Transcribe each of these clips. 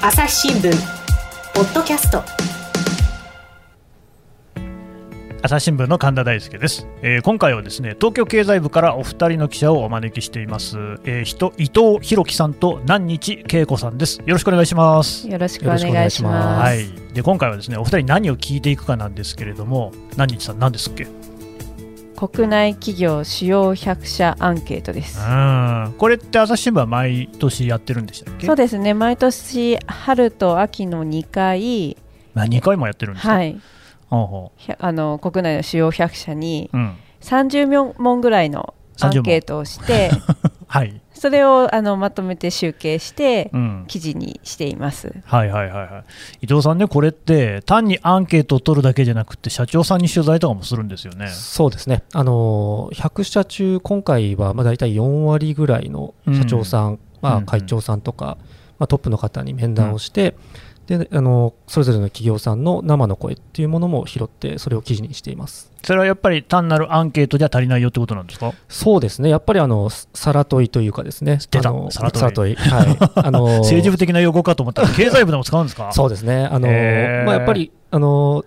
朝日新聞。ポッドキャスト。朝日新聞の神田大輔です、えー、今回はですね東京経済部からお二人の記者をお招きしています、えー、人伊藤博樹さんと南日恵子さんです。よろしくお願いします。よろしくお願いします。はい。で今回はですねお二人何を聞いていくかなんですけれども南日さん何ですっけ？国内企業主要100社アンケートです。これって朝日新聞は毎年やってるんでしたっけ？そうですね。毎年春と秋の2回。あ2回もやってるんですか？はい。あの国内の主要100社に30問ぐらいのアンケートをして、はい、それをあのまとめて集計して、記事にしています、はいはいはいはい、伊藤さんね、これって単にアンケートを取るだけじゃなくて、社長さんに取材とかもするんですよね。そうですね、あの100社中、今回はまあ大体4割ぐらいの社長さん、うん、まあ、会長さんとか、まあ、トップの方に面談をして、うんであのそれぞれの企業さんの生の声っていうものも拾ってそれを記事にしています。それはやっぱり単なるアンケートじゃ足りないよってことなんですか？そうですね。やっぱりあのさら問いというかですね。出た。さら問い。はい。あの 政治部的な用語かと思ったら経済部でも使うんですか？そうですね。あの、まあ、やっぱりあの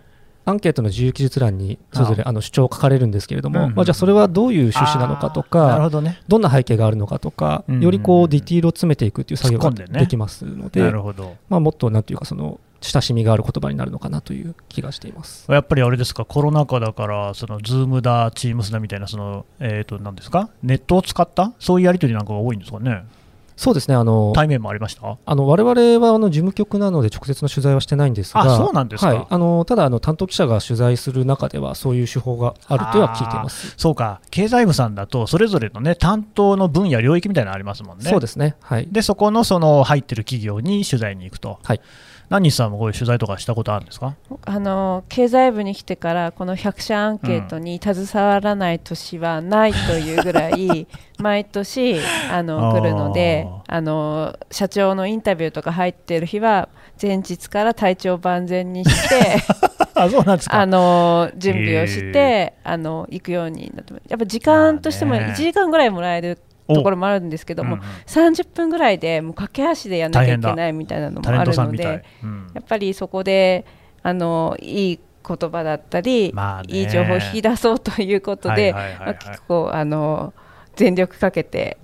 アンケートの自由記述欄にそれぞれあの主張を書かれるんですけれども、まあ、じゃあそれはどういう趣旨なのかとか、なるほどね、どんな背景があるのかとか、よりこうディティールを詰めていくという作業ができますので、なるほど。まあ、もっとなんていうかその親しみがある言葉になるのかなという気がしています。やっぱりあれですか、コロナ禍だから、その Zoom だ、Teams だみたいな、そのえー、となんですか、ネットを使った、そういうやり取りなんかが多いんですかね？そうですねあの対面もありました？あの我々はあの事務局なので直接の取材はしてないんですが、そうなんですか、はい、あのただあの、担当記者が取材する中では、そういう手法があるとは聞いています。そうか、経済部さんだと、それぞれの、ね、担当の分野、領域みたいなのありますもんね。そうですね、はい、でそこのその入ってる企業に取材に行くと。はい何さんもこういう取材とかしたことあるんですか？あの経済部に来てからこの100社アンケートに携わらない年はないというぐらい、毎年あの来るのであの社長のインタビューとか入ってる日は前日から体調万全にして あそうなんですか。あの準備をして、あの行くようになってやっぱ時間としても1時間ぐらいもらえるところもあるんですけども、うん。うん、30分ぐらいでもう駆け足でやらなきゃいけないみたいなのもあるので、うん、やっぱりそこであのいい言葉だったり、まあ、いい情報を引き出そうということで、結構あの。全力かけて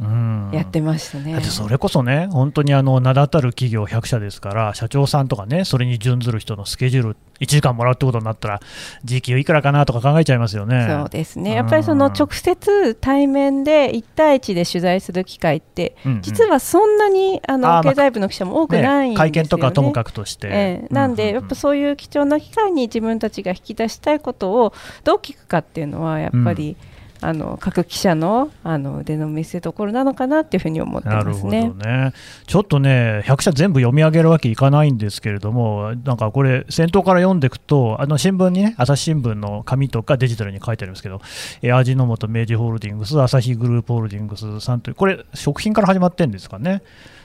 やってましたね、だってそれこそね、本当にあの名だたる企業100社ですから、社長さんとかね、それに準ずる人のスケジュール、1時間もらうってことになったら、時給いくらかなとか考えちゃいますよね。そうですね、やっぱりその直接対面で1対1で取材する機会って、うんうん、実はそんなにあの経済部の記者も多くないんですよね、ね、会見とかともかくとして。えー、なんで、やっぱそういう貴重な機会に自分たちが引き出したいことをどう聞くかっていうのは、やっぱり、うんあの各記者のあの腕の見せ所なのかなっていうふうに思ってますねねちょっとね、100社全部読み上げるわけいかないんですけれども、なんかこれ、先頭から読んでいくと、あの新聞にね、朝日新聞の紙とかデジタルに書いてあるんですけど、え味の素明治ホールディングス、朝日グループホールディングスさんという、これ、食品から始まってるんですかね。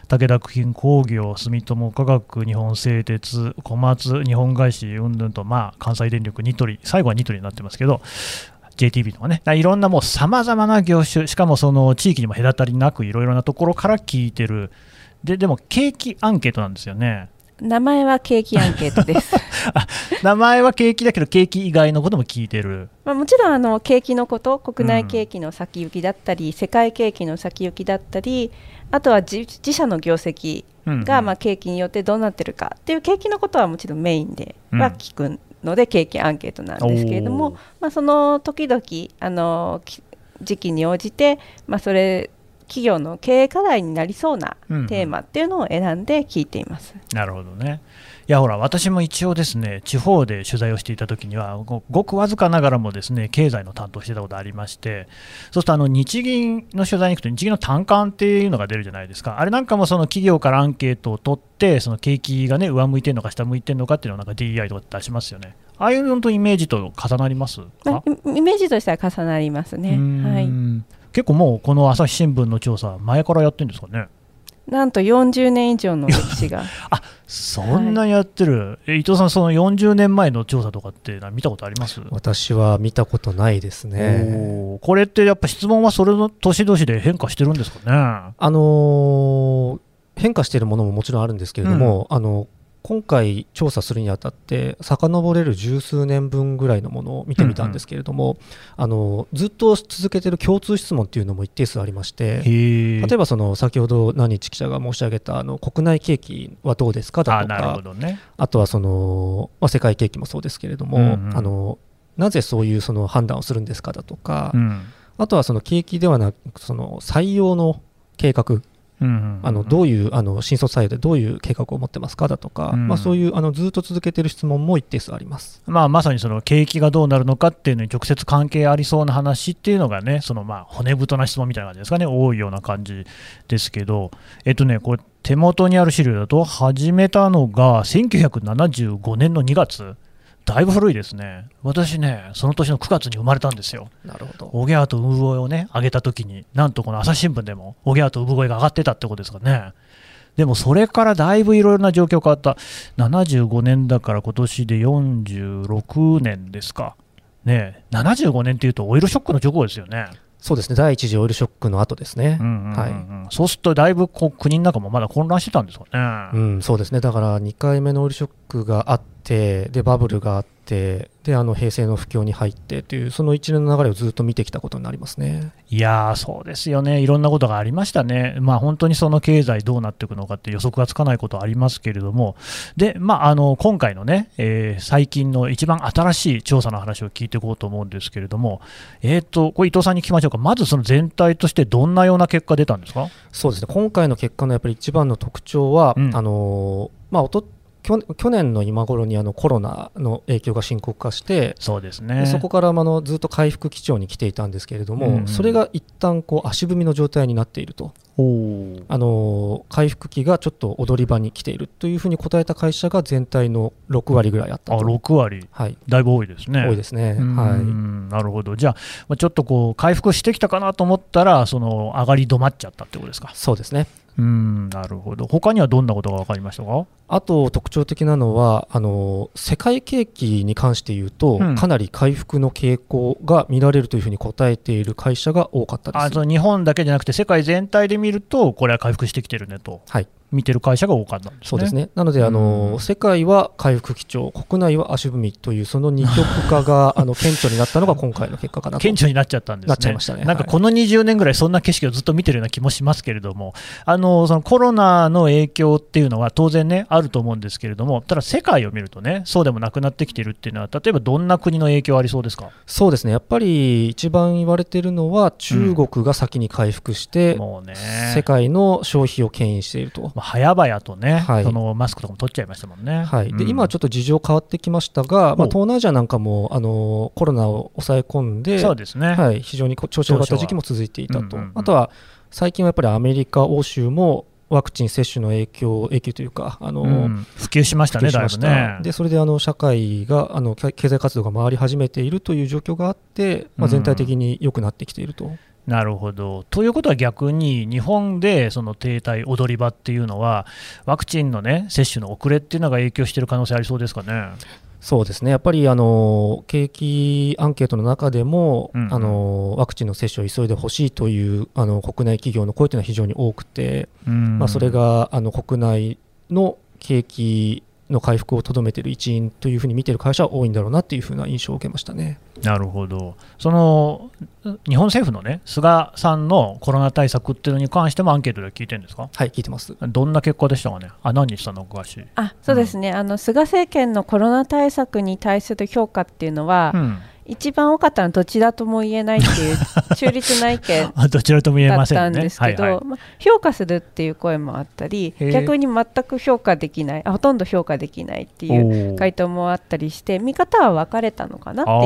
武田区工業、住友化学、日本製鉄、小松、日本外資、うんぬんと、まあ、関西電力、ニトリ、最後はニトリになってますけど、JTB とかね、いろんなもうさまざまな業種、しかもその地域にも隔たりなく、いろいろなところから聞いてる、ででも景気アンケートなんですよね。名前は景気アンケートです。名前は景気だけど景気以外のことも聞いてる、まあ、もちろんあの景気のこと国内景気の先行きだったり、うん、世界景気の先行きだったりあとは自社の業績がまあ景気によってどうなってるかっていう景気のことはもちろんメインでは聞くので景気アンケートなんですけれども、まあ、その時々あの時期に応じて、まあ、それ企業の経営課題になりそうなテーマっていうのを選んで聞いています。うんうん、なるほどねいやほら私も一応ですね地方で取材をしていた時にはごくわずかながらもですね経済の担当してたことありましてそうするとあの日銀の取材に行くと日銀の単管っていうのが出るじゃないですか。あれなんかもその企業からアンケートを取ってその景気がね上向いてるのか下向いてるのかっていうのをなんか DEI とか出しますよね。ああいうのとイメージと重なりますか？イメージとしては重なりますね。はい。結構もうこの朝日新聞の調査前からやってるんですかね？なんと40年以上の歴史が。あそんなやってる、はい、伊藤さん、その40年前の調査とかって見たことあります？私は見たことないですね。これってやっぱ質問はそれの年々で変化してるんですかね？あのー変化しているものももちろんあるんですけれども、うん、あの今回調査するにあたって遡れる十数年分ぐらいのものを見てみたんですけれども、うんうん、あのずっと続けている共通質問っていうのも一定数ありまして例えばその先ほど何日記者が申し上げたあの国内景気はどうですかだとかあ,、ね、あとはその、まあ、世界景気もそうですけれども、うんうん、あのなぜそういうその判断をするんですかだとか、うん、あとはその景気ではなくその採用の計画あのどういうあの新卒採用でどういう計画を持ってますかだとか、うん、まあ、そういうあのずっと続けている質問も一定数あります、まあ、まさにその景気がどうなるのかっていうのに直接関係ありそうな話っていうのがね、そのまあ骨太な質問みたいな感じですかね、多いような感じですけど、えっとね、これ、手元にある資料だと、始めたのが1975年の2月。だいぶ古いですね、私ね、その年の9月に生まれたんですよ、なるほど。おぎゃーと産声をね、上げたときに、なんとこの朝日新聞でも、おぎゃーと産声が上がってたってことですかね。でもそれからだいぶいろいろな状況変わった、75年だから今年で46年ですか、ね、75年っていうと、オイルショックの直後ですよね。そうですね。第一次オイルショックの後ですね、はい、そうするとだいぶこう国の中もまだ混乱してたんですかね、うん、そうですね。だから2回目のオイルショックがあってでバブルがあってであの平成の不況に入ってというその一連の流れをずっと見てきたことになりますね。いやそうですよね、いろんなことがありましたね、まあ、本当にその経済どうなっていくのかって予測がつかないことはありますけれども、でまあ、あの今回のね、えー、最近の一番新しい調査の話を聞いていこうと思うんですけれども、えーと、これ伊藤さんに聞きましょうか、まずその全体としてどんなような結果出たんですか？そうですね。今回の結果のやっぱり一番の特徴は、うん、あのまあ、おと去年の今頃にあのコロナの影響が深刻化してそうですね。そこからあのずっと回復基調に来ていたんですけれども、うん。うん、それが一旦こう足踏みの状態になっていると。あの回復期がちょっと踊り場に来ているというふうに答えた会社が全体の6割ぐらいあったと。あ6割、はい、だいぶ多いですね。多いですね、はい、なるほど。じゃあちょっとこう回復してきたかなと思ったらその上がり止まっちゃったってことですか？そうですね。うんなるほど。他にはどんなことが分かりましたか？あと特徴的なのはあの世界景気に関して言うと、うん、かなり回復の傾向が見られるというふうに答えている会社が多かったです。あその日本だけじゃなくて世界全体で見るとこれは回復してきてるねと。はい。見てる会社が多かったんです、ね、そうですね。なのであの、世界は回復基調、国内は足踏みという、その二極化が あの顕著になったのが今回の結果かな顕著になっちゃったんですね、なっちゃいましたね。なんかこの20年ぐらい、そんな景色をずっと見てるような気もしますけれども、あのそのコロナの影響っていうのは当然ね、あると思うんですけれども、ただ世界を見るとね、そうでもなくなってきてるっていうのは、例えばどんな国の影響ありそうですか？そうですね、やっぱり一番言われているのは、中国が先に回復して、うん、もうね、世界の消費を牽引していると。早々とね、はい、そのマスクとかも取っちゃいましたもんね。はい、で、うん、今はちょっと事情変わってきましたが、まあ、東南アジアなんかもあのコロナを抑え込んで、そうですね、はい、非常に調子が良かった時期も続いていたと、あとは最近はやっぱりアメリカ、欧州もワクチン接種の影響、影響というか、あの、うん、普及しましたね、だいぶね。で、それであの社会があの経済活動が回り始めているという状況があって、まあ、全体的に良くなってきていると。うんなるほど。ということは逆に、日本でその停滞、踊り場っていうのは、ワクチンの、ね、接種の遅れっていうのが影響している可能性ありそうですかね。そうですね。やっぱりあの景気アンケートの中でも、うんうん、あのワクチンの接種を急いでほしいというあの国内企業の声というのは非常に多くて、まあ、それがあの国内の景気の回復をとどめている一因というふうに見ている会社は多いんだろうなというふうな印象を受けましたね。なるほど、その日本政府のね、菅さんのコロナ対策っていうのに関してもアンケートで聞いてるんですか？はい、聞いてます。どんな結果でしたかね、あ何したの詳しいあそうですね、うん、あの菅政権のコロナ対策に対する評価っていうのは、うん一番多かったのはどちらとも言えないっていう中立な意見 どちらとも言えません、んですけど、まあ、評価するっていう声もあったり逆に全く評価できないあほとんど評価できないっていう回答もあったりして見方は分かれたのかなっていう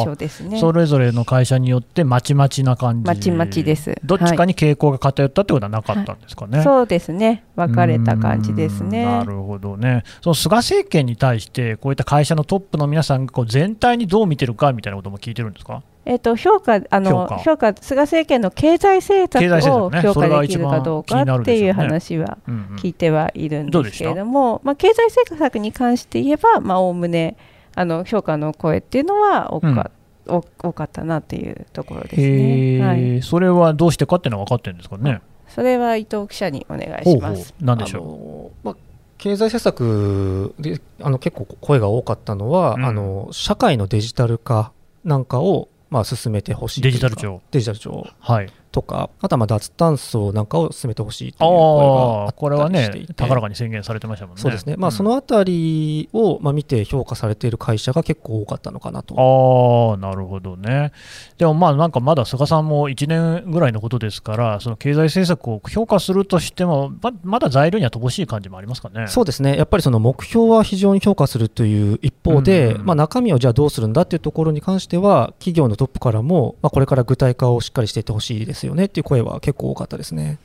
印象ですね。それぞれの会社によってまちまちな感じ。まちまちです。どっちかに傾向が偏ったってことはなかったんですかね、はい、そうですね。分かれた感じですね。なるほどね。その菅政権に対してこういった会社のトップの皆さんがこう全体にどう見てるかみたいなことも聞いてるんですか？えーと、評価あの評価。菅政権の経済政策を評価できるかどうかっていう話は聞いてはいるんですけれども、まあ、経済政策に関して言えばおおむねあの評価の声っていうのは多か,、うん、多かったなっていうところですね、はい、それはどうしてかっていうのは分かってるんですかね？それは伊藤記者にお願いします。何でしょう、まあ、経済政策であの結構声が多かったのは、うん、あの社会のデジタル化なんかをまあ進めてほしいデジタル庁。デジタル庁、はい、とか、あとはまあ脱炭素なんかを進めてほしいという声がこれはね、高らかに宣言されてましたもんね。そうですね、まあ、そのあたりをまあ見て評価されている会社が結構多かったのかなと。ああ、なるほどね。でもまあ、なんかまだ菅さんも1年ぐらいのことですから、その経済政策を評価するとしても、ままだ材料には乏しい感じもありますかね。そうですね、やっぱりその目標は非常に評価するという一方で、うんまあ、中身をじゃあどうするんだっていうところに関しては、企業のトップからも、まあ、これから具体化をしっかりしていってほしいですよねっていう声は結構多かったですね。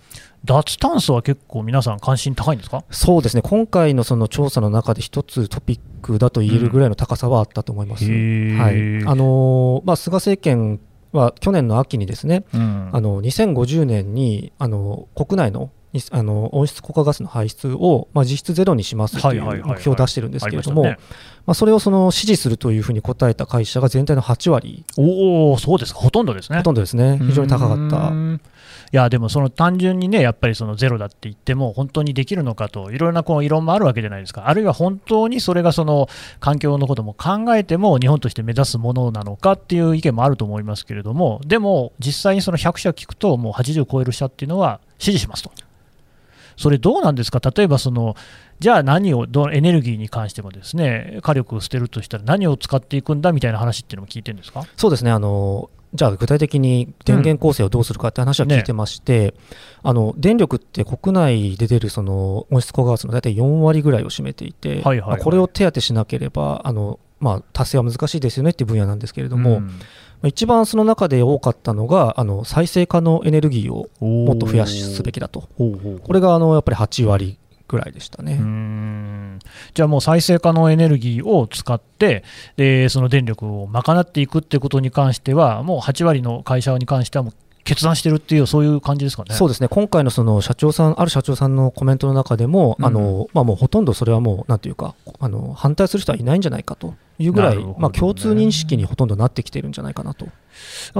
脱炭素は結構皆さん関心高いんですか？そうですね。今回のその調査の中で一つトピックだと言えるぐらいの高さはあったと思います。うん、はい。あのまあ、菅政権は去年の秋にですね、うん、あの2050年にあの国内のあの温室効果ガスの排出を、まあ、実質ゼロにしますという目標を出してるんですけれども、まあ、それをその支持するというふうに答えた会社が全体の8割。おお、そうですか、ほとんどですね。ほとんどですね、非常に高かった。いやでもその単純にね、やっぱりそのゼロだって言っても、本当にできるのかと、いろいろなこう異論もあるわけじゃないですか、あるいは本当にそれがその環境のことも考えても、日本として目指すものなのかっていう意見もあると思いますけれども、でも実際にその100社聞くと、もう80超える社っていうのは支持しますと。それどうなんですか、例えばその、じゃあ何をど、エネルギーに関してもですね火力を捨てるとしたら、何を使っていくんだみたいな話っていうのも聞いてるんですか？そうですね。あのじゃあ具体的に電源構成をどうするかって話は聞いてまして、うんね、あの電力って国内で出るその温室効果ガスの大体4割ぐらいを占めていて、はいはいはい、これを手当てしなければあの、まあ、達成は難しいですよねっていう分野なんですけれども、うん、一番その中で多かったのがあの再生可能エネルギーをもっと増やすべきだと、これがあのやっぱり8割ぐらいでしたね。じゃあもう再生可能エネルギーを使ってでその電力を賄っていくっていうことに関してはもう8割の会社に関してはもう決断してるっていう、そういう感じですかね。そうですね。今回のその社長さん、ある社長さんのコメントの中でも、うん、あの、まあ、もうほとんどそれはもう、なんていうか、あの、反対する人はいないんじゃないかというぐらい、ね、まあ、共通認識にほとんどなってきているんじゃないかなと。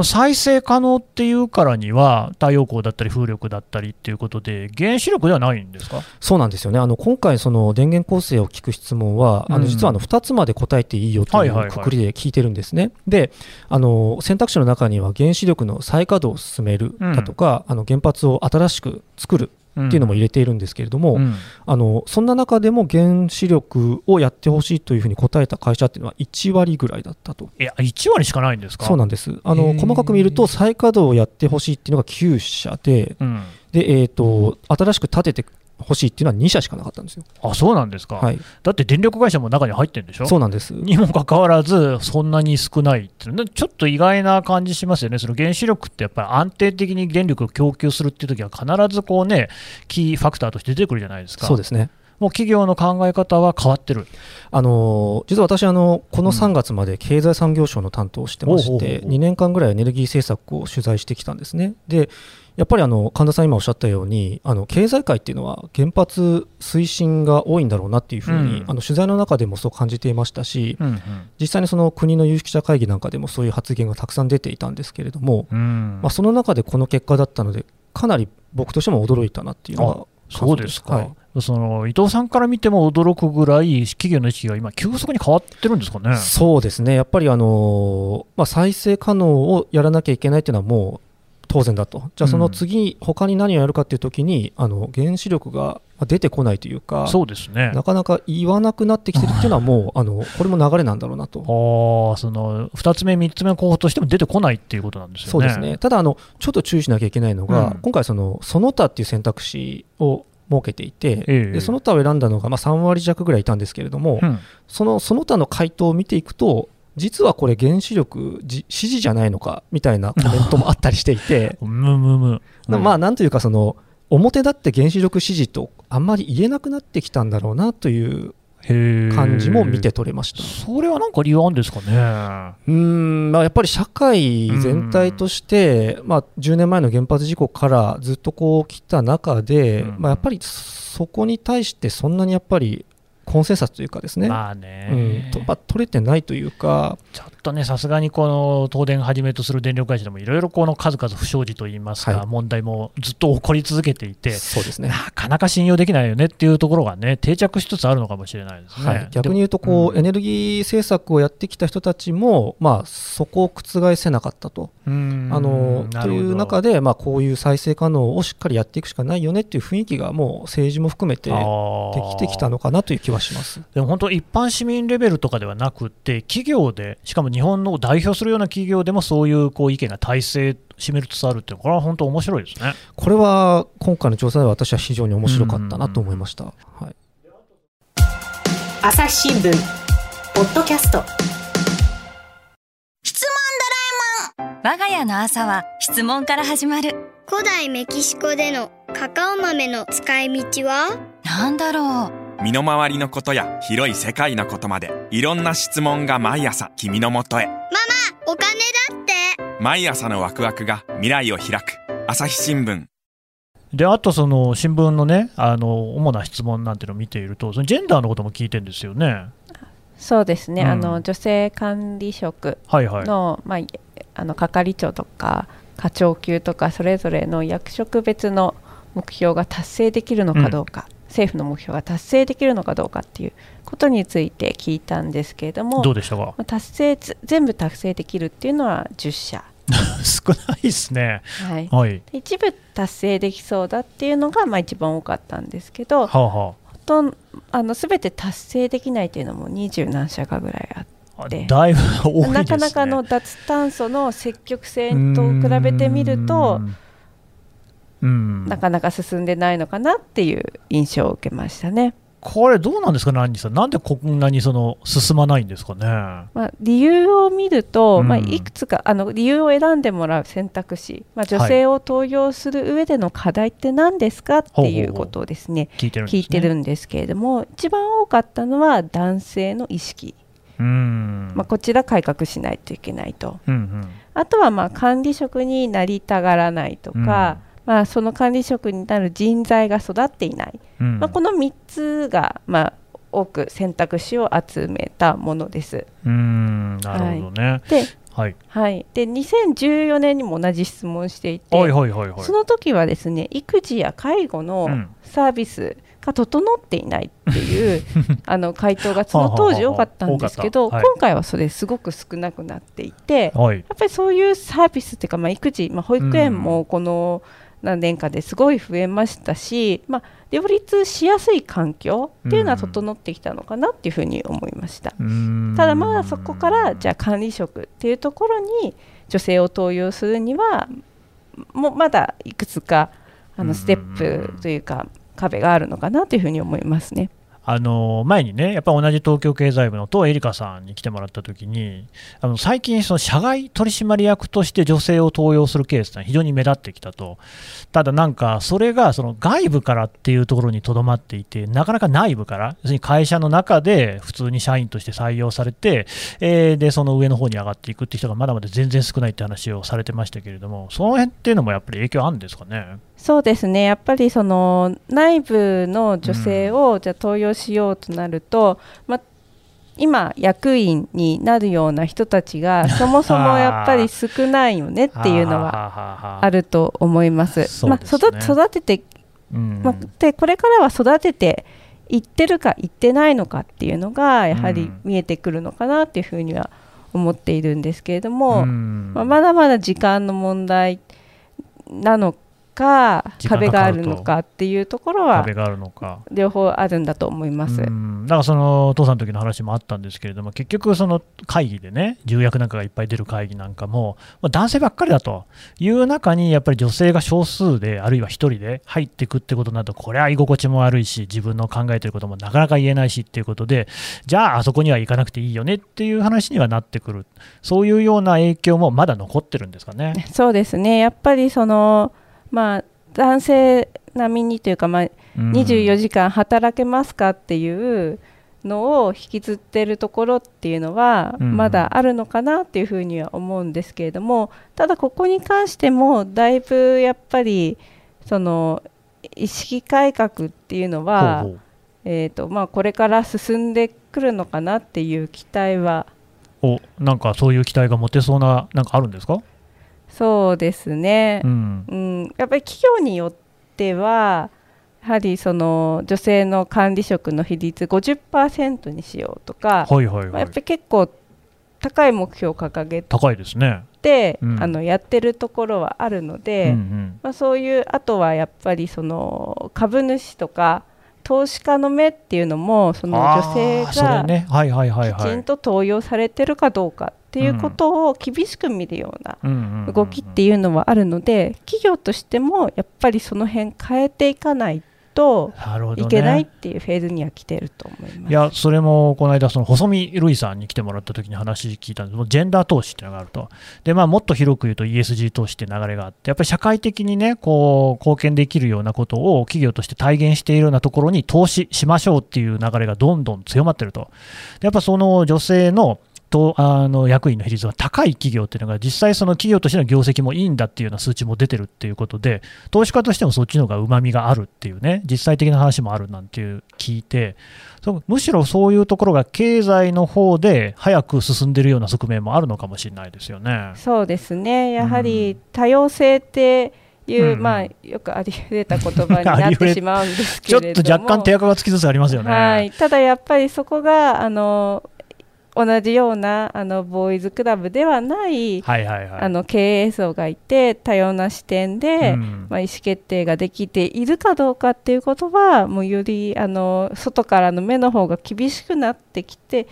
再生可能っていうからには、太陽光だったり風力だったりっていうことで、原子力ではないんですか？そうなんですよね、あの今回、その電源構成を聞く質問は、うん、あの実はあの2つまで答えていいよというくくりで聞いてるんですね。であの選択肢の中には原子力の再稼働を進めるだとか、うん、あの原発を新しく作るっていうのも入れているんですけれども、うん、あのそんな中でも原子力をやってほしいというふうに答えた会社っていうのは1割ぐらいだったと。いや、1割しかないんですか？そうなんです。あの細かく見ると、再稼働をやってほしいっていうのが9社で、うん、でえーと、新しく建てて欲しいっていうのは2社しかなかったんですよ。あそうなんですか、はい、だって電力会社も中に入ってるんでしょ？そうなんです。にもかかわらず、そんなに少ないってちょっと意外な感じしますよね、その原子力ってやっぱり安定的に電力を供給するっていう時は、必ずこうね、キーファクターとして出てくるじゃないですか。そうですね。もう企業の考え方は変わってる。あの実は私あの、この3月まで経済産業省の担当をしてまして、2年間ぐらいエネルギー政策を取材してきたんですね。でやっぱりあの神田さん今おっしゃったようにあの経済界っていうのは原発推進が多いんだろうなっていうふうに、うん、あの取材の中でもそう感じていましたし、うんうん、実際にその国の有識者会議なんかでもそういう発言がたくさん出ていたんですけれども、うん、まあ、その中でこの結果だったのでかなり僕としても驚いたなっていうのはそうですか、はい、その伊藤さんから見ても驚くぐらい企業の意識が今急速に変わってるんですかね？そうですね。やっぱりあの、まあ、再生可能をやらなきゃいけないというのはもう当然だと、じゃあその次、うん、他に何をやるかっていうときに、あの原子力が出てこないというか、そうですね。なかなか言わなくなってきてるっていうのは、もうあのこれも流れなんだろうなと。あその2つ目、3つ目の候補としても出てこないっていうことなんですよね。そうですね。ただあの、ちょっと注意しなきゃいけないのが、うん、今回その、その他っていう選択肢を設けていて、ええ、でその他を選んだのがまあ3割弱ぐらいいたんですけれども、うん、そのその他の回答を見ていくと、実はこれ原子力支持じゃないのかみたいなコメントもあったりしていて。むむむ、まあなんというかその表だって原子力支持とあんまり言えなくなってきたんだろうなという感じも見て取れました。それはなんか理由あるんですかね。うん、まあ、やっぱり社会全体として、まあ、10年前の原発事故からずっとこう来た中で、まあ、やっぱりそこに対してそんなにやっぱりコンセンサスというかですね、まあね、うん、取れてないというか、ちょっとね、さすがにこの東電をはじめとする電力会社でもいろいろこの数々不祥事といいますか、はい、問題もずっと起こり続けていて、そうですね、なかなか信用できないよねっていうところがね、定着しつつあるのかもしれないですね、はい、逆に言うとこう、うん、エネルギー政策をやってきた人たちも、まあ、そこを覆せなかったと。あのという中で、まあ、こういう再生可能をしっかりやっていくしかないよねっていう雰囲気が、もう政治も含めてできてきたのかなという気はします。でも本当、一般市民レベルとかではなくて、企業で、しかも日本の代表するような企業でも、そういうこう意見が大勢占めるつつあるっていうこれは本当面白いですね。これは今回の調査では私は非常に面白かったなと思いました。はい、朝日新聞ポッドキャスト。質問ドラえもん。我が家の朝は質問から始まる。古代メキシコでのカカオ豆の使い道は？なんだろう身の回りのことや広い世界のことまでいろんな質問が毎朝君のもとへ。ママお金だって。毎朝のワクワクが未来を開く。朝日新聞。であとその新聞のねあの主な質問なんていうのを見ているとそのジェンダーのことも聞いてるんですよね。そうですね、うん、あの女性管理職のはいはい、まあ、あの係長とか課長級とかそれぞれの役職別の目標が達成できるのかどうか、うん、政府の目標が達成できるのかどうかっていうことについて聞いたんですけれどもどうでしたか、まあ、達成全部達成できるっていうのは10社。少ないですね、はい、はい、一部達成できそうだっていうのがまあ一番多かったんですけど、はあはあ、ほとんあの全て達成できないっていうのも二十何社かぐらいあって。だいぶ多い、ね、なかなかの脱炭素の積極性と比べてみるとなかなか進んでないのかなっていう印象を受けましたね。これ、どうなんですか、ナンニさん、なんでこんなにその進まないんですかね、まあ、理由を見ると、うん、まあ、いくつかあの理由を選んでもらう選択肢、まあ、女性を登用する上での課題って何ですかっていうことをですね、聞いてるんですけれども、一番多かったのは男性の意識。うん。まあ、こちら改革しないといけないと、うんうん、あとはまあ管理職になりたがらないとか、まあ、その管理職になる人材が育っていない、うん、まあ、この3つが、まあ、多く選択肢を集めたものです。うんなるほどね、はい、ではい、はい、で2014年にも同じ質問していて、はいはいはいはい、その時はですね育児や介護のサービスが整っていないっていう、うん、あの回答がその当時多かったんですけど、はい、今回はそれすごく少なくなっていて、はい、やっぱりそういうサービスっていうか、まあ、育児、まあ、保育園もこの、うん何年かですごい増えましたし、まあ、両立しやすい環境っていうのは整ってきたのかなっていうふうに思いました。ただまだそこからじゃあ管理職っていうところに女性を登用するにはもまだいくつかあのステップというか壁があるのかなというふうに思いますね。あの前にね、やっぱ同じ東京経済部の東江里香さんに来てもらったときに、あの最近、社外取締役として女性を登用するケースが非常に目立ってきたと、ただなんか、それがその外部からっていうところにとどまっていて、なかなか内部から、要するに会社の中で普通に社員として採用されて、えー、でその上の方に上がっていくっていう人がまだまだ全然少ないって話をされてましたけれども、その辺っていうのもやっぱり影響あるんですかね？そうですね、やっぱりその内部の女性をじゃ登用しようとなると、ま今、役員になるような人たちが そもそもやっぱり少ないよねっていうのはあると思います。まあ、育てて、まあ、でこれからは育てていってるかいってないのかっていうのがやはり見えてくるのかなっていうふうには思っているんですけれども、まあ、まだまだ時間の問題なのか壁があるのかっていうところは壁があるのか。両方あるんだと思います。だからそのお父さんの時の話もあったんですけれども結局その会議でね重役なんかがいっぱい出る会議なんかも、まあ、男性ばっかりだという中にやっぱり女性が少数であるいは1人で入っていくってことになるとこれは居心地も悪いし自分の考えてることもなかなか言えないしっていうことでじゃああそこには行かなくていいよねっていう話にはなってくる。そういうような影響もまだ残ってるんですかね。そうですね。やっぱりそのまあ、男性並みにというか、まあ、24時間働けますかっていうのを引きずってるところっていうのはまだあるのかなっていうふうには思うんですけれどもただここに関してもだいぶやっぱりその意識改革っていうのはえとまあ、これから進んでくるのかなっていう期待は。おなんかそういう期待が持てそうな、なんかあるんですか？そうですね、うん、うん、やっぱり企業によっては、やはりその女性の管理職の比率50%にしようとか、はいはいはい、やっぱり結構高い目標を掲げて高いですね。で、うん、あのやってるところはあるので、うんうん、まあ、そういうあとはやっぱりその株主とか投資家の目っていうのもその女性がきちんと登用されてるかどうかっていうことを厳しく見るような動きっていうのはあるので企業としてもやっぱりその辺変えていかないとといけないっていうフェーズには来てると思います、ね、いやそれもこの間、その細見るいさんに来てもらった時に話聞いたんです。ジェンダー投資っていうのがあると、でまあ、もっと広く言うと ESG 投資っていう流れがあって、やっぱり社会的にねこう貢献できるようなことを企業として体現しているようなところに投資しましょうっていう流れがどんどん強まってると。でやっぱその女性のとあの役員の比率が高い企業っていうのが、実際、その企業としての業績もいいんだっていうような数値も出てるっていうことで、投資家としてもそっちの方がうまみがあるっていうね、実際的な話もあるなんていう聞いて、むしろそういうところが経済の方で早く進んでるような側面もあるのかもしれないですよね。そうですね。やはり多様性っていう、うん。うん、まあ、よくありふれた言葉になってしまうんですけれども。ちょっと若干手垢がつきつつありますよね。はい、ただやっぱりそこがあの同じようなあのボーイズクラブではない,、はいはいはい、あの経営層がいて多様な視点で、うん、まあ、意思決定ができているかどうかっていうことはもうよりあの外からの目の方が厳しくなってきて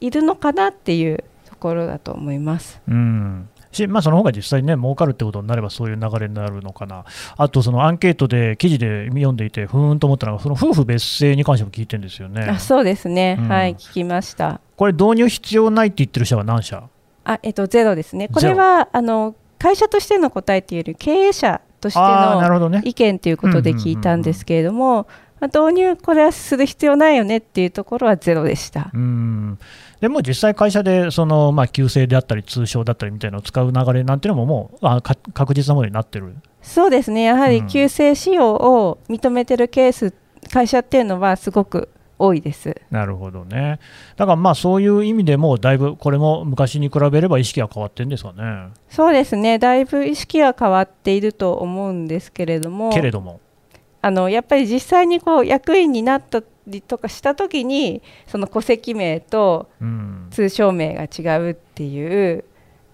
いるのかなっていうところだと思います。うんし、まあ、その方が実際にね、儲かるってことになればそういう流れになるのかな。あと、そのアンケートで記事で読んでいて、ふーんと思ったのが、その夫婦別姓に関しても聞いてるんですよね。あそうですね、うん、はい、聞きました。これ、導入必要ないって言ってる社は何社？あ、えっと、ゼロですね。これは、あの、会社としての答えというより、経営者としての意見ということで聞いたんですけれども、まあ、導入、これはする必要ないよねっていうところはゼロでした。うん。でも実際、会社でその、まあ、旧姓であったり、通称だったりみたいなのを使う流れなんていうのも、もうあ確実なものになってる。そうですね、やはり旧姓使用を認めてるケース、うん、会社っていうのはすごく多いです。なるほどね、だからまあそういう意味でも、だいぶこれも昔に比べれば意識は変わってるんですかね。そうですね、だいぶ意識は変わっていると思うんですけれども、けれどもあのやっぱり実際にこう役員になったりとかした時にその戸籍名と通称名が違うっていう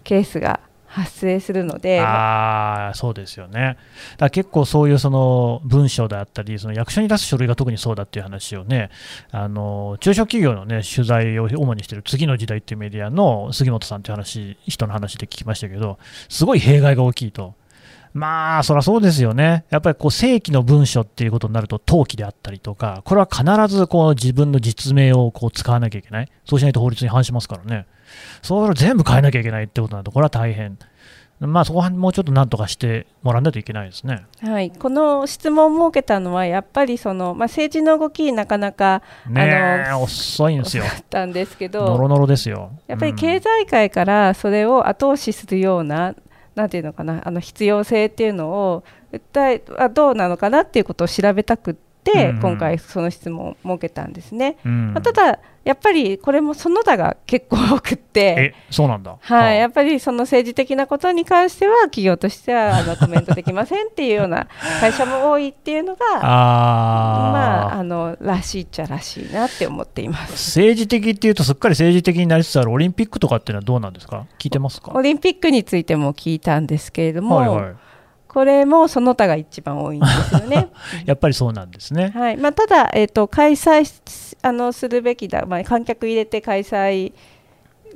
ケースが発生するので、あそうですよね、だ結構そういうその文書であったり、その役所に出す書類が特にそうだっていう話をね、あの中小企業の、ね、取材を主にしている次の時代っていうメディアの杉本さんという話人の話で聞きましたけど、すごい弊害が大きいと。まあ、そりゃそうですよね。やっぱりこう正規の文書っていうことになると、登記であったりとか、これは必ずこう自分の実名をこう使わなきゃいけない。そうしないと法律に反しますからね。それを全部変えなきゃいけないってことになると、これは大変。まあ、そこはもうちょっとなんとかしてもらわないといけないですね、はい、この質問を設けたのは、やっぱりその、まあ、政治の動き、なかなか、ね、あの遅いんですよ。たんですけど、ノロノロですよ、やっぱり経済界からそれを後押しするような、なんていうのかなあの必要性っていうのを訴えはどうなのかなっていうことを調べたくて、今回その質問を設けたんですね。うん、まあ、ただやっぱりこれもその他が結構多くって。そうなんだ、はい、やっぱりその政治的なことに関しては企業としてはあのコメントできませんっていうような会社も多いっていうのがあまああのらしいっちゃらしいなって思っています。政治的っていうとすっかり政治的になりつつあるオリンピックとかっていうのはどうなんですか？聞いてますか？オリンピックについても聞いたんですけれども、はいはいこれもその他が一番多いんですよね。やっぱりそうなんですね。はい。まあ、ただ、えーと、開催あのするべきだ、まあ、観客入れて開催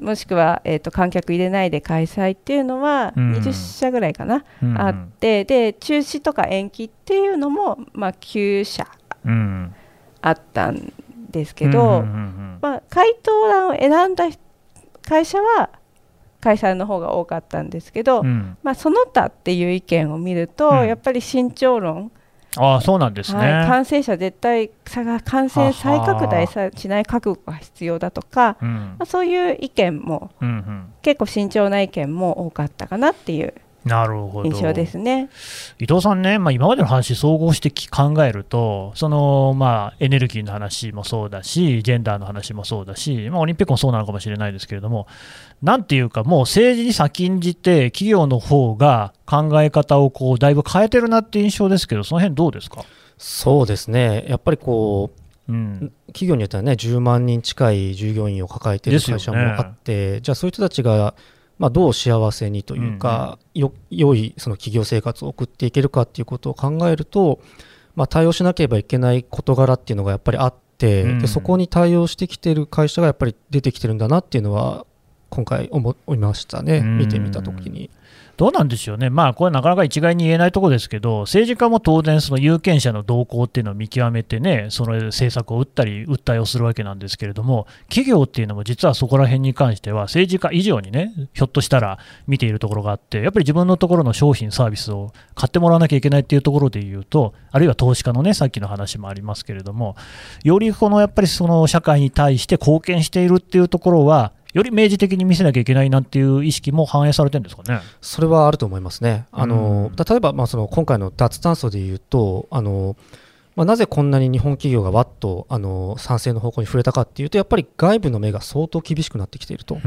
もしくは、えーと、観客入れないで開催っていうのは20社ぐらいかな、うん、あってで中止とか延期っていうのも、まあ、9社あったんですけど、まあ、回答欄を選んだ会社は開催の方が多かったんですけど、うん、まあ、その他っていう意見を見ると、うん、やっぱり慎重論。あそうなんですね、はい、感染者絶対感染再拡大しない覚悟が必要だとか、うん、まあ、そういう意見も、うんうん、結構慎重な意見も多かったかなっていうなるほど。印象ですね。伊藤さんね、まあ、今までの話、総合して考えると、そのまあ、エネルギーの話もそうだし、ジェンダーの話もそうだし、まあ、オリンピックもそうなのかもしれないですけれども、なんていうか、もう政治に先んじて、企業の方が考え方をこうだいぶ変えてるなっていう印象ですけど、その辺どうですか？そうですね、やっぱりこう、うん、企業によってはね、10万人近い従業員を抱えている会社もあって、ね、じゃあ、そういう人たちが、まあ、どう幸せにというか、うんうん、よ良いその企業生活を送っていけるかっていうことを考えると、まあ、対応しなければいけない事柄っていうのがやっぱりあって、うん、でそこに対応してきてる会社がやっぱり出てきてるんだなっていうのは今回思いましたね、見てみたときに。どうなんでしょうね、まあ、これなかなか一概に言えないところですけど、政治家も当然、その有権者の動向っていうのを見極めてね、その政策を打ったり、訴えをするわけなんですけれども、企業っていうのも実はそこら辺に関しては、政治家以上にね、ひょっとしたら見ているところがあって、やっぱり自分のところの商品、サービスを買ってもらわなきゃいけないっていうところでいうと、あるいは投資家のね、さっきの話もありますけれども、よりこのやっぱりその社会に対して貢献しているっていうところは、より明示的に見せなきゃいけないなっていう意識も反映されてるんですかね。それはあると思いますね。あの、うん、例えば、まあ、その今回の脱炭素でいうと、あのまあ、なぜこんなに日本企業がわっとあの賛成の方向に触れたかっていうと、やっぱり外部の目が相当厳しくなってきていると、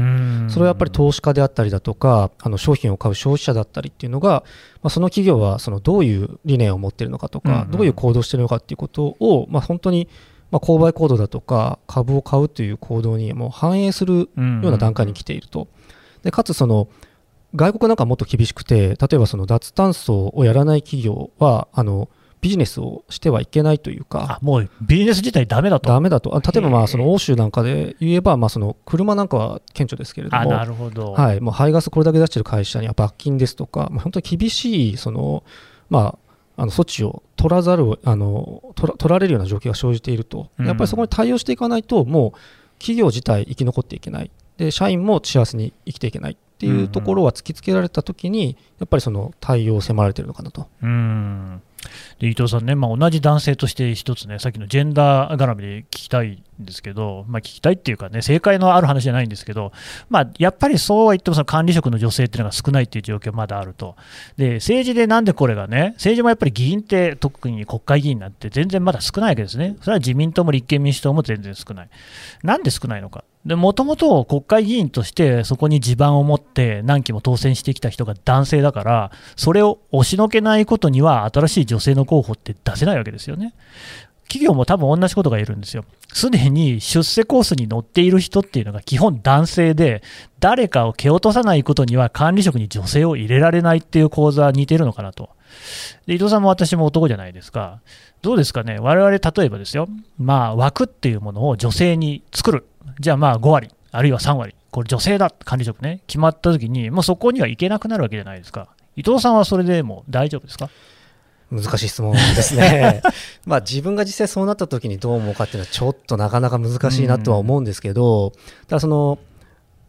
それはやっぱり投資家であったりだとか、あの商品を買う消費者だったりっていうのが、まあ、その企業はそのどういう理念を持っているのかとか、どういう行動しているのかっていうことを、まあ、本当にまあ、購買行動だとか株を買うという行動にも反映するような段階に来ていると。でかつその外国なんかもっと厳しくて例えばその脱炭素をやらない企業はあのビジネスをしてはいけないというか、もうビジネス自体だめだと。だめだと。例えばまあその欧州なんかで言えば、まあその車なんかは顕著ですけれども、なるほどはい、もう排ガスこれだけ出している会社には罰金ですとか、本当に厳しいその、まあ、あの措置を取らざるをあの取ら取られるような状況が生じていると、やっぱりそこに対応していかないと、もう企業自体生き残っていけない、で社員も幸せに生きていけないっていうところは突きつけられたときに、やっぱりその対応を迫られているのかなと。うんで伊藤さんね、まあ、同じ男性として一つね、さっきのジェンダー絡みで聞きたいんですけど、まあ、聞きたいっていうかね、正解のある話じゃないんですけど、まあ、やっぱりそうは言ってもその管理職の女性っていうのが少ないっていう状況まだあると。で、政治でなんでこれがね、政治もやっぱり議員って特に国会議員なんて全然まだ少ないわけですね。それは自民党も立憲民主党も全然少ない。なんで少ないのか。で、もともと国会議員としてそこに地盤を持って何期も当選してきた人が男性だから、それを押しのけないことには新しい女性の候補って出せないわけですよね。企業も多分同じことが言えるんですよ。すでに出世コースに乗っている人っていうのが基本男性で、誰かを蹴落とさないことには管理職に女性を入れられないっていう構図は似てるのかなと。で伊藤さんも私も男じゃないですか。どうですかね、我々例えばですよ、まあ、枠っていうものを女性に作る。じゃあまあ5割、あるいは3割、これ女性だ、管理職ね、決まった時に、もうそこにはいけなくなるわけじゃないですか。伊藤さんはそれでも大丈夫ですか？難しい質問ですね。まあ自分が実際そうなった時にどう思うかっていうのはちょっとなかなか難しいなとは思うんですけど、ただその、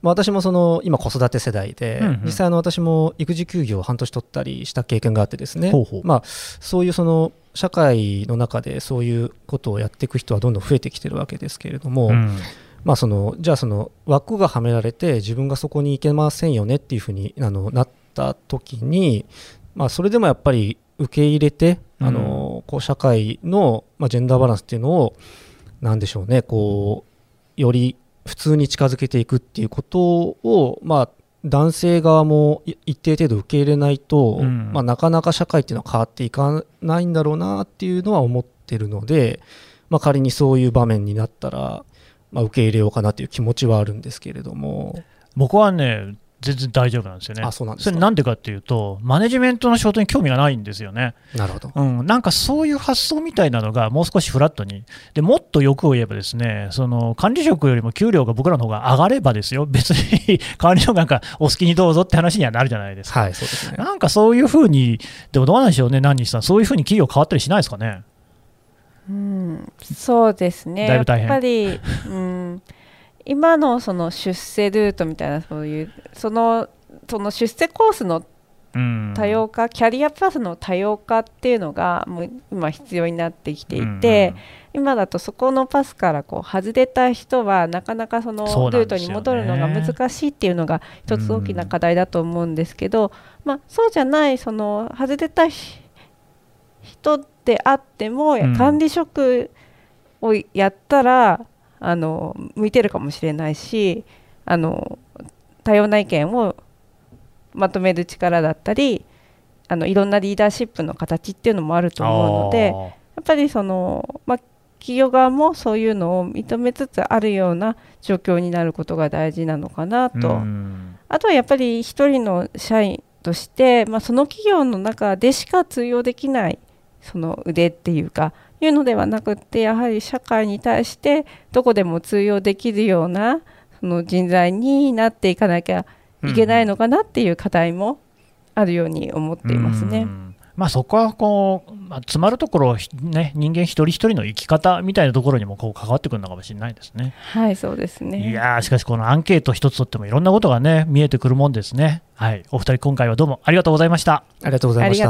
まあ、私もその今子育て世代で、実際の私も育児休業を半年取ったりした経験があってですね、まあ、そういうその社会の中でそういうことをやっていく人はどんどん増えてきてるわけですけれども、うん、まあ、そのじゃあその枠がはめられて自分がそこに行けませんよねっていうふうにあのなった時に、まあ、それでもやっぱり受け入れて、あのこう社会の、まあ、ジェンダーバランスっていうのをなんでしょうねこうより普通に近づけていくっていうことを、まあ、男性側も一定程度受け入れないと、うん、まあ、なかなか社会っていうのは変わっていかないんだろうなっていうのは思ってるので、まあ、仮にそういう場面になったら、まあ、受け入れようかなという気持ちはあるんですけれども。僕はね全然大丈夫なんですよね。あそうなんですそれなんでかっていうと、マネジメントの仕事に興味がないんですよね。なるほど。うん、なんかそういう発想みたいなのがもう少しフラットに。でもっと欲を言えばですね、その管理職よりも給料が僕らの方が上がればですよ、別に 管理職なんかお好きにどうぞって話にはなるじゃないですか。はい、そうですね。なんかそういうふうに、でもどうなんでしょうね、何日さん、そういうふうに企業変わったりしないですかね。うん、そうですね。やっぱり、うん。今のその出世ルートみたいなそういうそのその出世コースの多様化、キャリアプラスの多様化っていうのがもう今必要になってきていて、今だとそこのパスからこう外れた人はなかなかそのルートに戻るのが難しいっていうのが一つ大きな課題だと思うんですけど、まあ、そうじゃないその外れた人であっても、管理職をやったらあの向いてるかもしれないしあの多様な意見をまとめる力だったりあのいろんなリーダーシップの形っていうのもあると思うのでやっぱりその、まあ、企業側もそういうのを認めつつあるような状況になることが大事なのかなと。あとはやっぱり一人の社員として、まあ、その企業の中でしか通用できないその腕っていうかいうのではなくってやはり社会に対してどこでも通用できるようなその人材になっていかなきゃいけないのかなっていう課題もあるように思っていますね。まあ、そこはこう、まあ、詰まるところ、ね、人間一人一人の生き方みたいなところにもこう関わってくるのかもしれないですね。はいそうですねいやしかし、このアンケート一つとってもいろんなことが、ね、見えてくるもんですね。はい、お二人、今回はどうもありがとうございました。ありがとうございました。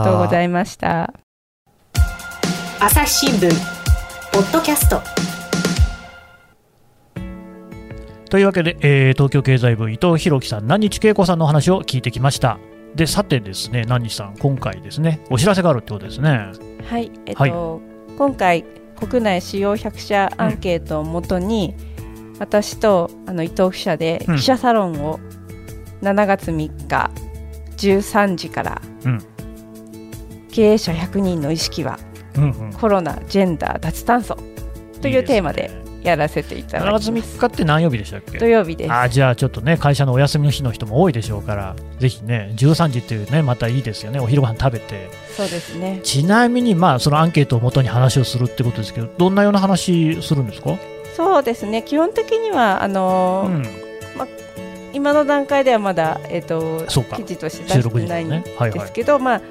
朝日新聞ポッドキャスト。というわけで、えー、東京経済部伊藤弘樹さん、何日恵子さんの話を聞いてきました。で、さてですね、何日さん、今回ですね、お知らせがあるってことですね。はい、えっと、はい、今回、国内主要100社アンケートをもとに、うん、私とあの伊藤記者で記者サロンを7月3日13時から、うん、経営者100人の意識は、うんうん、コロナ、ジェンダー、脱炭素というテーマでやらせていただきます。7月3日って何曜日でしたっけ？土曜日です。あじゃあちょっとね、会社のお休みの日の人も多いでしょうから、ぜひね、13時っていうね、またいいですよね、お昼ご飯食べて。そうですね。ちなみに、まあ、そのアンケートをもとに話をするってことですけど、どんなような話するんですか？そうですね、基本的には、あのー、うん。ま今の段階ではまだ、えーと、記事として出してないんですけど、ね。はいはい、まあ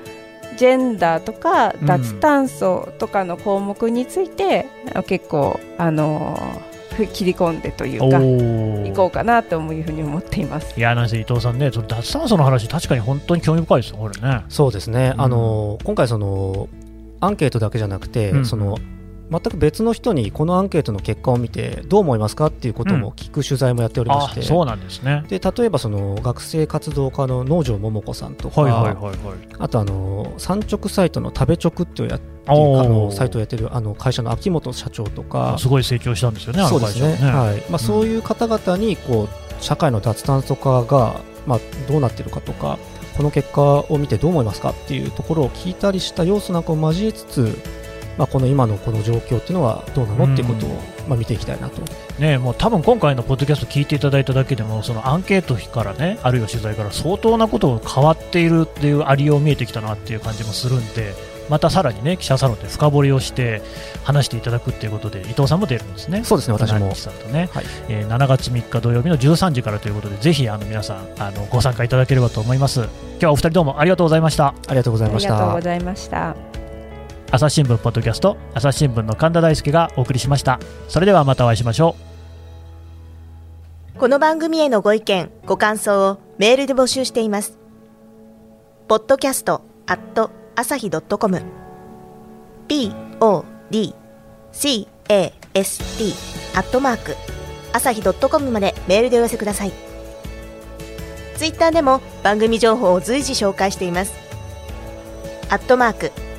ジェンダーとか脱炭素とかの項目について、うん、結構あの切り込んでというかいこうかなというふうに思っています。いやなんせ伊藤さんね、その脱炭素の話、確かに本当に興味深いですよ、これね。そうですね、うん、あの今回その、アンケートだけじゃなくて、うん、その全く別の人にこのアンケートの結果を見てどう思いますかっていうことも聞く取材もやっておりまして、うん、そうなんですね。で例えばその学生活動家の農場桃子さんとか、はいはいはいはい、あとあの産直サイトの食べ直っていうやあのサイトをやってるあの会社の秋元社長とかすごい成長したんですよね、そうですね、ね、はい。まあ、そういう方々にこう社会の脱炭素化が、まあ、どうなってるかとかこの結果を見てどう思いますかっていうところを聞いたりした要素なんかを交えつつまあ、この今のこの状況っていうのはどうなのっていうことを、まあ、見ていきたいなと、ね、もう多分今回のポッドキャスト聞いていただいただけでもそのアンケートからねあるいは取材から相当なことが変わっているっていうありよう見えてきたなっていう感じもするんでまたさらにね記者サロンで深掘りをして話していただくっていうことで伊藤さんも出るんですね。そうですね私もさんとね、はい、えー、7月3日土曜日の13時からということでぜひあの皆さんあのご参加いただければと思います。今日はお二人どうもありがとうございました。ありがとうございました。ありがとうございました。朝日新聞ポッドキャスト朝日新聞の神田大輔がお送りしました。それではまたお会いしましょう。この番組へのご意見ご感想をメールで募集しています。ポッドキャストアット朝日ドットコム。podcast アットマーク朝日ドットコムまでメールでお寄せください。ツイッターでも番組情報を随時紹介しています。アットマーク